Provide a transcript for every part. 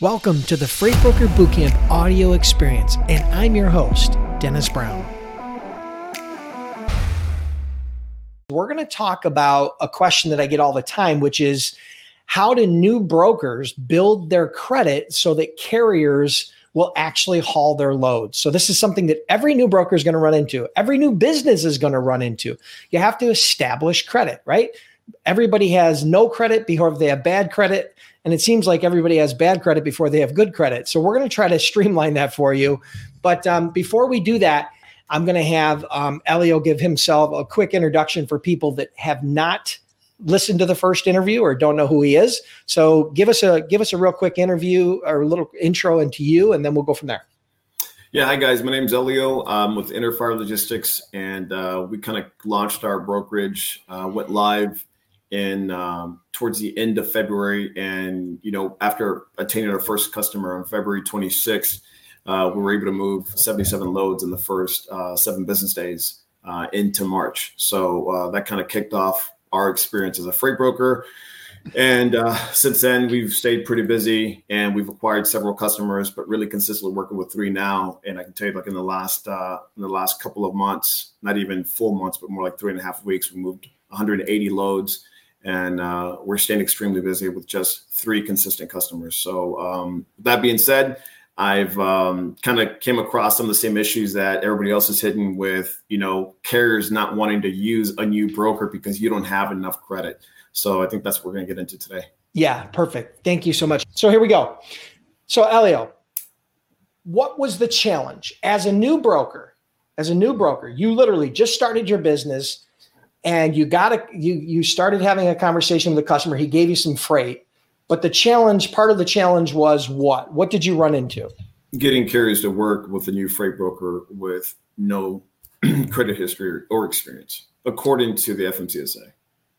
Welcome to the Freight Broker Bootcamp audio experience, and I'm your host, Dennis Brown. We're going to talk about a question that I get all the time, which is how do new brokers build their credit so that carriers will actually haul their loads? So, this is something that every new broker is going to run into, every new business is going to run into. You have to establish credit, right? Everybody has no credit before they have bad credit and it seems like everybody has bad credit before they have good credit. So we're going to try to streamline that for you. But um, before we do that, I'm going to have um, Elio give himself a quick introduction for people that have not listened to the first interview or don't know who he is. So give us a give us a real quick interview or a little intro into you, and then we'll go from there. Yeah, hi guys. My name is Elio. I'm with Interfire Logistics, and uh, we kind of launched our brokerage. Uh, went live in um, towards the end of February, and you know after attaining our first customer on February 26th, uh, we were able to move 77 loads in the first uh, seven business days uh, into March. So uh, that kind of kicked off our experience as a freight broker. And uh, since then, we've stayed pretty busy, and we've acquired several customers, but really consistently working with three now. And I can tell you, like in the last uh, in the last couple of months, not even full months, but more like three and a half weeks, we moved 180 loads and uh, we're staying extremely busy with just three consistent customers. So um, that being said, I've um, kind of came across some of the same issues that everybody else is hitting with, you know, carriers not wanting to use a new broker because you don't have enough credit. So I think that's what we're going to get into today. Yeah, perfect. Thank you so much. So here we go. So Elio, what was the challenge as a new broker? As a new broker, you literally just started your business and you got a you you started having a conversation with the customer. He gave you some freight. But the challenge part of the challenge was what? What did you run into? Getting carriers to work with a new freight broker with no credit history or experience according to the fmcsa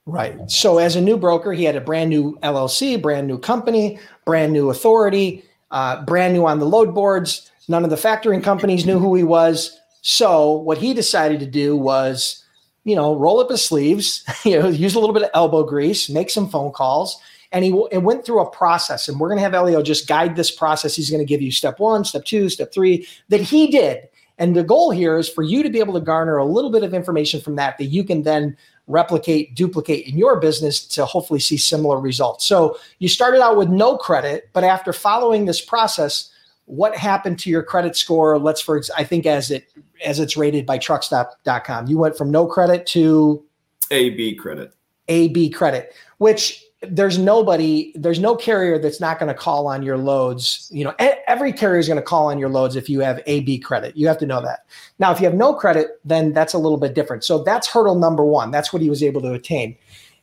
right. So as a new broker he had a brand new llc brand new company brand new authority uh, brand new on the load boards. None of the factoring companies knew who he was. So what he decided to do was you know, roll up his sleeves, you know, use a little bit of elbow grease, make some phone calls. And he it went through a process. And we're going to have Elio just guide this process. He's going to give you step one, step two, step three that he did. And the goal here is for you to be able to garner a little bit of information from that that you can then replicate, duplicate in your business to hopefully see similar results. So you started out with no credit, but after following this process, what happened to your credit score? Let's for I think as it as it's rated by truckstop.com. You went from no credit to AB credit. AB credit, which there's nobody, there's no carrier that's not going to call on your loads. You know, every carrier is going to call on your loads if you have AB credit. You have to know that. Now, if you have no credit, then that's a little bit different. So that's hurdle number one. That's what he was able to attain.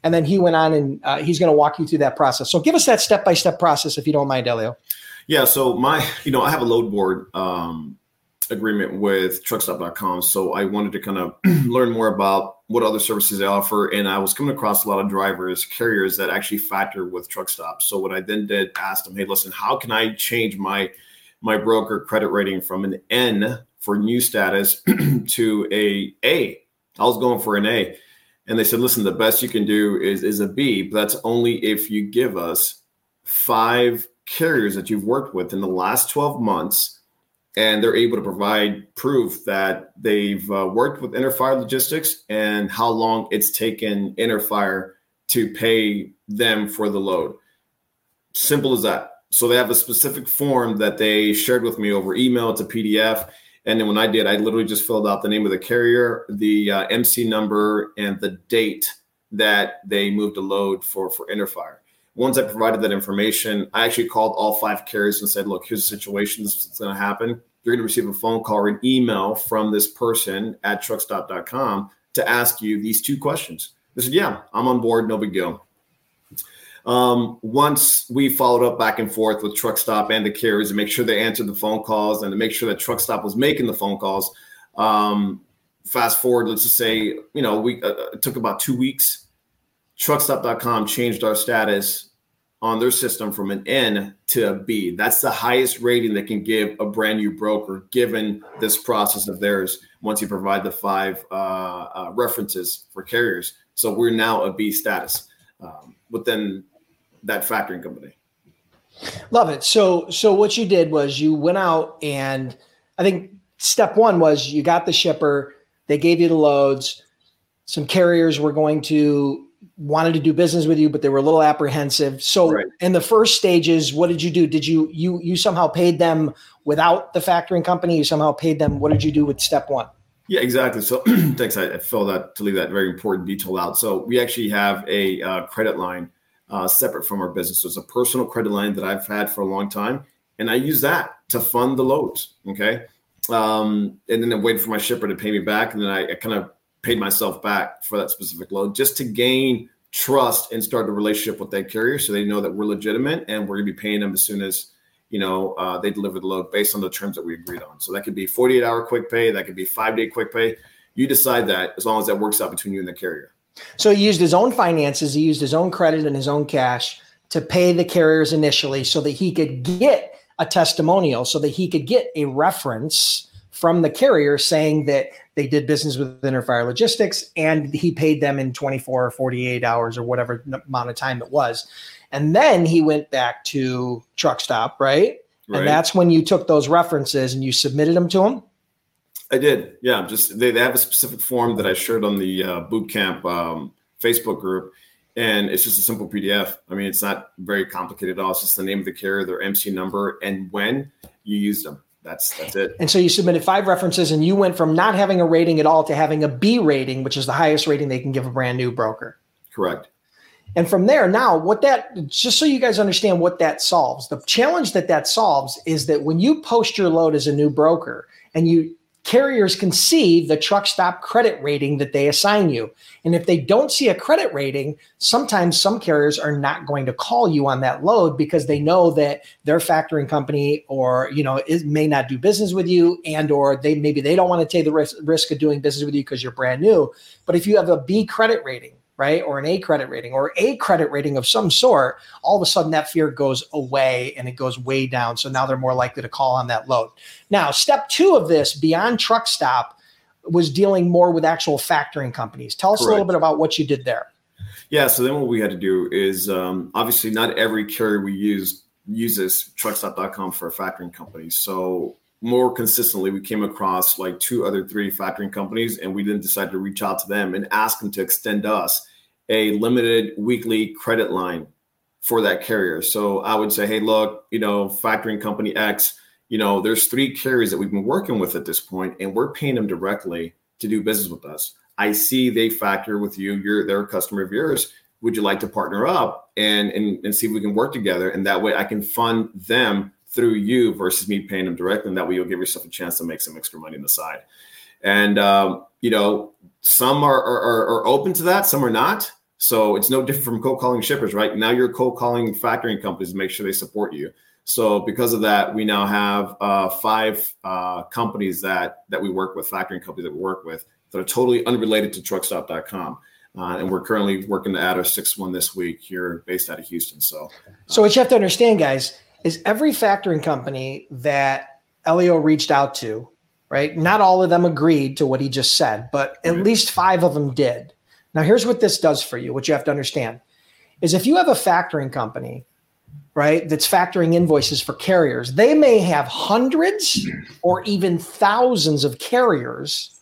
And then he went on and uh, he's going to walk you through that process. So give us that step by step process if you don't mind, Elio. Yeah. So my, you know, I have a load board um, agreement with truckstop.com. So I wanted to kind of learn more about what other services they offer. And I was coming across a lot of drivers, carriers that actually factor with truckstop. So what I then did asked them, hey, listen, how can I change my my broker credit rating from an N for new status to a A? I was going for an A. And they said, listen, the best you can do is is a B, but that's only if you give us five carriers that you've worked with in the last 12 months and they're able to provide proof that they've uh, worked with Interfire Logistics and how long it's taken Interfire to pay them for the load. Simple as that. So they have a specific form that they shared with me over email. It's a PDF. And then when I did, I literally just filled out the name of the carrier, the uh, MC number, and the date that they moved a load for for Interfire. Once I provided that information, I actually called all five carriers and said, look, here's the situation. This is going to happen. You're going to receive a phone call or an email from this person at truckstop.com to ask you these two questions. They said, yeah, I'm on board. No big deal. Um, once we followed up back and forth with Truckstop and the carriers to make sure they answered the phone calls and to make sure that Truckstop was making the phone calls, um, fast forward, let's just say, you know, we uh, it took about two weeks truckstop.com changed our status on their system from an N to a B. That's the highest rating they can give a brand new broker, given this process of theirs. Once you provide the five uh, uh, references for carriers, so we're now a B status um, within that factoring company. Love it. So so what you did was you went out and I think step one was you got the shipper, they gave you the loads. Some carriers were going to wanted to do business with you, but they were a little apprehensive. So right. in the first stages, what did you do? Did you you you somehow paid them without the factoring company? You somehow paid them. What did you do with step one? Yeah, exactly. So thanks. I, I that to leave that very important detail out. So we actually have a uh, credit line uh, separate from our business. So it's a personal credit line that I've had for a long time, and I use that to fund the loads. Okay, um, and then I wait for my shipper to pay me back, and then I, I kind of paid myself back for that specific load just to gain trust and start a relationship with that carrier, so they know that we're legitimate and we're going to be paying them as soon as you know uh, they deliver the load based on the terms that we agreed on. So that could be 48 hour quick pay, that could be five day quick pay. You decide that as long as that works out between you and the carrier. So he used his own finances, he used his own credit and his own cash to pay the carriers initially so that he could get a testimonial, so that he could get a reference from the carrier saying that they did business with Interfire Logistics and he paid them in 24 or 48 hours or whatever amount of time it was. And then he went back to Truckstop, right? right? And that's when you took those references and you submitted them to him. I did. Yeah. Just they, they have a specific form that I shared on the uh, boot camp um, Facebook group. And it's just a simple PDF. I mean, it's not very complicated at all. It's just the name of the carrier, their MC number, and when you use them. That's that's it. And so you submitted five references, and you went from not having a rating at all to having a B rating, which is the highest rating they can give a brand new broker. Correct. And from there, now what that just so you guys understand what that solves. The challenge that that solves is that when you post your load as a new broker and you carriers can see the truck stop credit rating that they assign you. And if they don't see a credit rating, sometimes some carriers are not going to call you on that load because they know that their factoring company or you know it may not do business with you and or they maybe they don't want to take the risk, risk of doing business with you because you're brand new. But if you have a B credit rating, right? Or an A credit rating or a credit rating of some sort, all of a sudden that fear goes away and it goes way down. So now they're more likely to call on that load. Now, step two of this beyond truck stop was dealing more with actual factoring companies. Tell us Correct. a little bit about what you did there. Yeah. So then what we had to do is um, obviously not every carrier we use uses truckstop.com for a factoring company. So more consistently, we came across like two other three factoring companies, and we then decided to reach out to them and ask them to extend us a limited weekly credit line for that carrier. So I would say, hey, look, you know, factoring company X, you know, there's three carriers that we've been working with at this point, and we're paying them directly to do business with us. I see they factor with you, you're they're a customer of yours. Would you like to partner up and, and and see if we can work together? And that way I can fund them through you versus me paying them directly. And that way you'll give yourself a chance to make some extra money on the side. And, um, you know, some are, are, are open to that, some are not. So it's no different from cold calling shippers, right? Now you're cold calling factoring companies to make sure they support you. So because of that, we now have uh, five uh, companies that that we work with, factoring companies that we work with that are totally unrelated to truckstop.com. Uh, and we're currently working to add our sixth one this week here based out of Houston. So, so what you have to understand, guys, is every factoring company that Elio reached out to, right? Not all of them agreed to what he just said, but at least five of them did. Now, here's what this does for you. What you have to understand is if you have a factoring company, right, that's factoring invoices for carriers, they may have hundreds or even thousands of carriers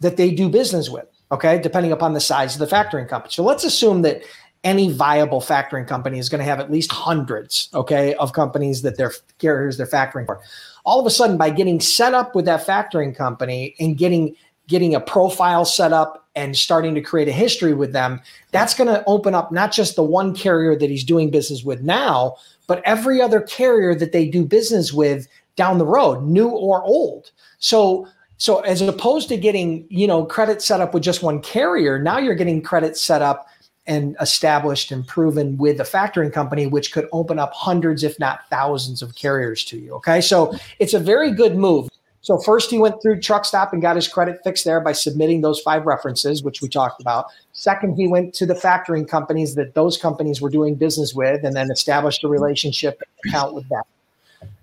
that they do business with, okay, depending upon the size of the factoring company. So let's assume that any viable factoring company is going to have at least hundreds, okay, of companies that their carriers they're factoring for. All of a sudden, by getting set up with that factoring company and getting getting a profile set up and starting to create a history with them, that's going to open up not just the one carrier that he's doing business with now, but every other carrier that they do business with down the road, new or old. So so as opposed to getting, you know, credit set up with just one carrier, now you're getting credit set up and established and proven with a factoring company, which could open up hundreds, if not thousands, of carriers to you. Okay. So it's a very good move. So first he went through truck stop and got his credit fixed there by submitting those five references, which we talked about. Second, he went to the factoring companies that those companies were doing business with and then established a relationship account with them.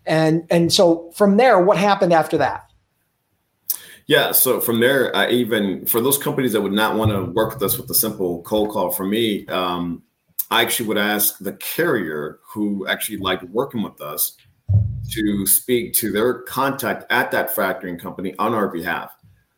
And and so from there, what happened after that? Yeah. So from there, I even for those companies that would not want to work with us with a simple cold call from me, um, I actually would ask the carrier who actually liked working with us to speak to their contact at that factoring company on our behalf.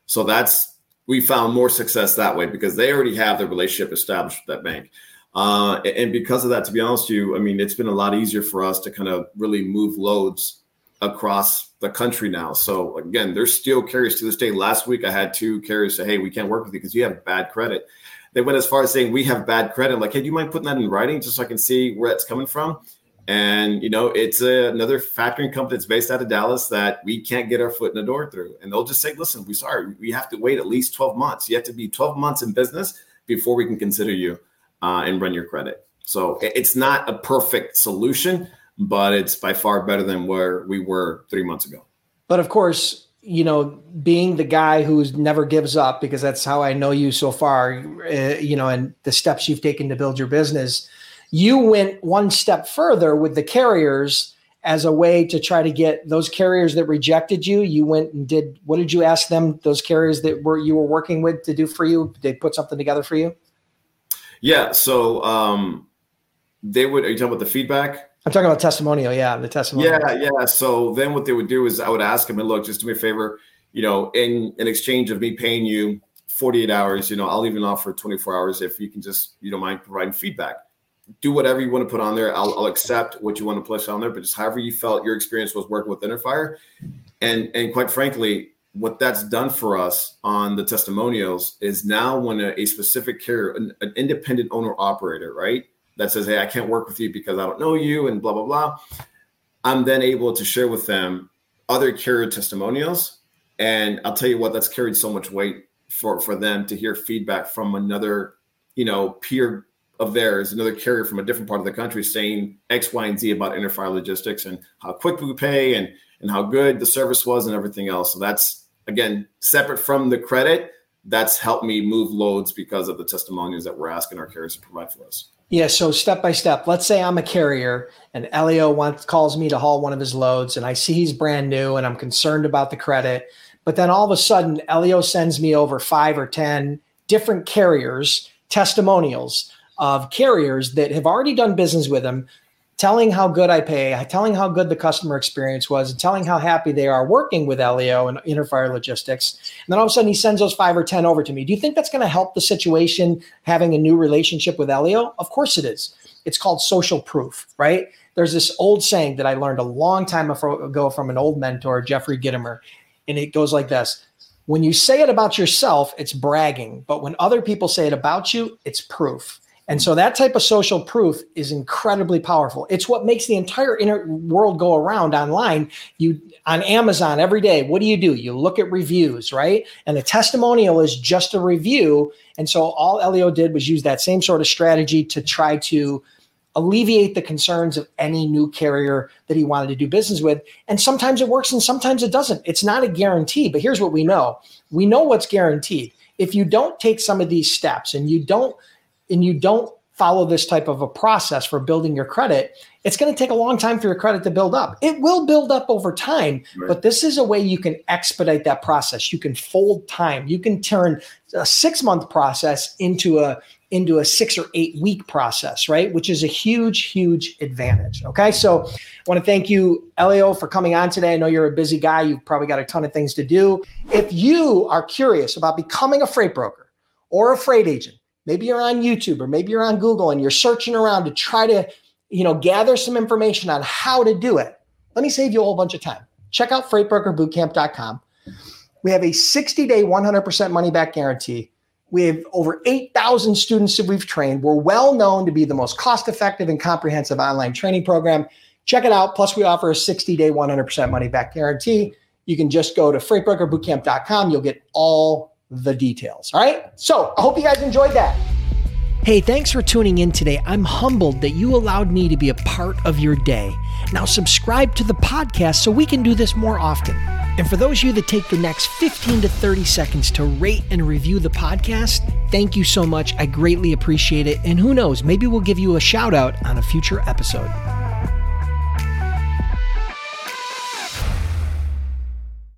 So that's we found more success that way because they already have the relationship established with that bank. Uh, and because of that, to be honest with you, I mean, it's been a lot easier for us to kind of really move loads across the country now. So again, there's still carriers to this day. Last week, I had two carriers say, "Hey, we can't work with you because you have bad credit." They went as far as saying, "We have bad credit." I'm Like, hey, do you mind putting that in writing just so I can see where it's coming from? And you know, it's a, another factoring company that's based out of Dallas that we can't get our foot in the door through. And they'll just say, "Listen, we sorry, we have to wait at least 12 months. You have to be 12 months in business before we can consider you uh, and run your credit." So it's not a perfect solution, but it's by far better than where we were three months ago. But of course, you know, being the guy who never gives up, because that's how I know you so far, uh, you know, and the steps you've taken to build your business you went one step further with the carriers as a way to try to get those carriers that rejected you. You went and did what did you ask them? Those carriers that were you were working with to do for you? They put something together for you? Yeah. So um, they would. Are you talking about the feedback? I'm talking about testimonial. Yeah, the testimonial. Yeah, yeah. So then what they would do is I would ask them, and look, just do me a favor. You know, in in exchange of me paying you 48 hours, you know, I'll even offer 24 hours if you can just you don't mind providing feedback do whatever you want to put on there. I'll, I'll, accept what you want to push on there, but just however you felt your experience was working with Interfire. And and quite frankly, what that's done for us on the testimonials is now when a, a specific carrier, an, an, independent owner operator, right, that says, "Hey, I can't work with you because I don't know you," and blah blah blah. I'm then able to share with them other carrier testimonials, and I'll tell you what, that's carried so much weight for for them to hear feedback from another, you know, peer of theirs, another carrier from a different part of the country, saying X, Y, and Z about Interfire Logistics and how quick we pay and and how good the service was and everything else. So that's again separate from the credit. That's helped me move loads because of the testimonials that we're asking our carriers to provide for us. Yeah. So step by step, let's say I'm a carrier and Elio wants calls me to haul one of his loads, and I see he's brand new, and I'm concerned about the credit. But then all of a sudden, Elio sends me over five or ten different carriers testimonials of carriers that have already done business with him, telling how good I pay, telling how good the customer experience was, and telling how happy they are working with Elio and Interfire Logistics. And then all of a sudden he sends those five or 10 over to me. Do you think that's going to help the situation having a new relationship with Elio? Of course it is. It's called social proof, right? There's this old saying that I learned a long time ago from an old mentor, Jeffrey Gitomer, and it goes like this. When you say it about yourself, it's bragging. But when other people say it about you, it's proof. And so that type of social proof is incredibly powerful. It's what makes the entire inner world go around online. You on Amazon every day, what do you do? You look at reviews, right? And the testimonial is just a review. And so all Elio did was use that same sort of strategy to try to alleviate the concerns of any new carrier that he wanted to do business with. And sometimes it works and sometimes it doesn't. It's not a guarantee, but here's what we know. We know what's guaranteed. If you don't take some of these steps and you don't and you don't follow this type of a process for building your credit, it's going to take a long time for your credit to build up. It will build up over time, right. but this is a way you can expedite that process. You can fold time. You can turn a 6-month process into a into a 6 or 8 week process, right? Which is a huge huge advantage, okay? So, I want to thank you Elio for coming on today. I know you're a busy guy. You've probably got a ton of things to do. If you are curious about becoming a freight broker or a freight agent, maybe you're on YouTube or maybe you're on Google and you're searching around to try to, you know, gather some information on how to do it. Let me save you a whole bunch of time. Check out freightbrokerbootcamp.com. We have a 60 day, 100% money back guarantee. We have over 8,000 students that we've trained. We're well known to be the most cost effective and comprehensive online training program. Check it out. Plus, we offer a 60 day, 100% money back guarantee. You can just go to freightbrokerbootcamp.com. You'll get all the details. All right. So I hope you guys enjoyed that. Hey, thanks for tuning in today. I'm humbled that you allowed me to be a part of your day. Now, subscribe to the podcast so we can do this more often. And for those of you that take the next 15 to 30 seconds to rate and review the podcast, thank you so much. I greatly appreciate it. And who knows, maybe we'll give you a shout out on a future episode.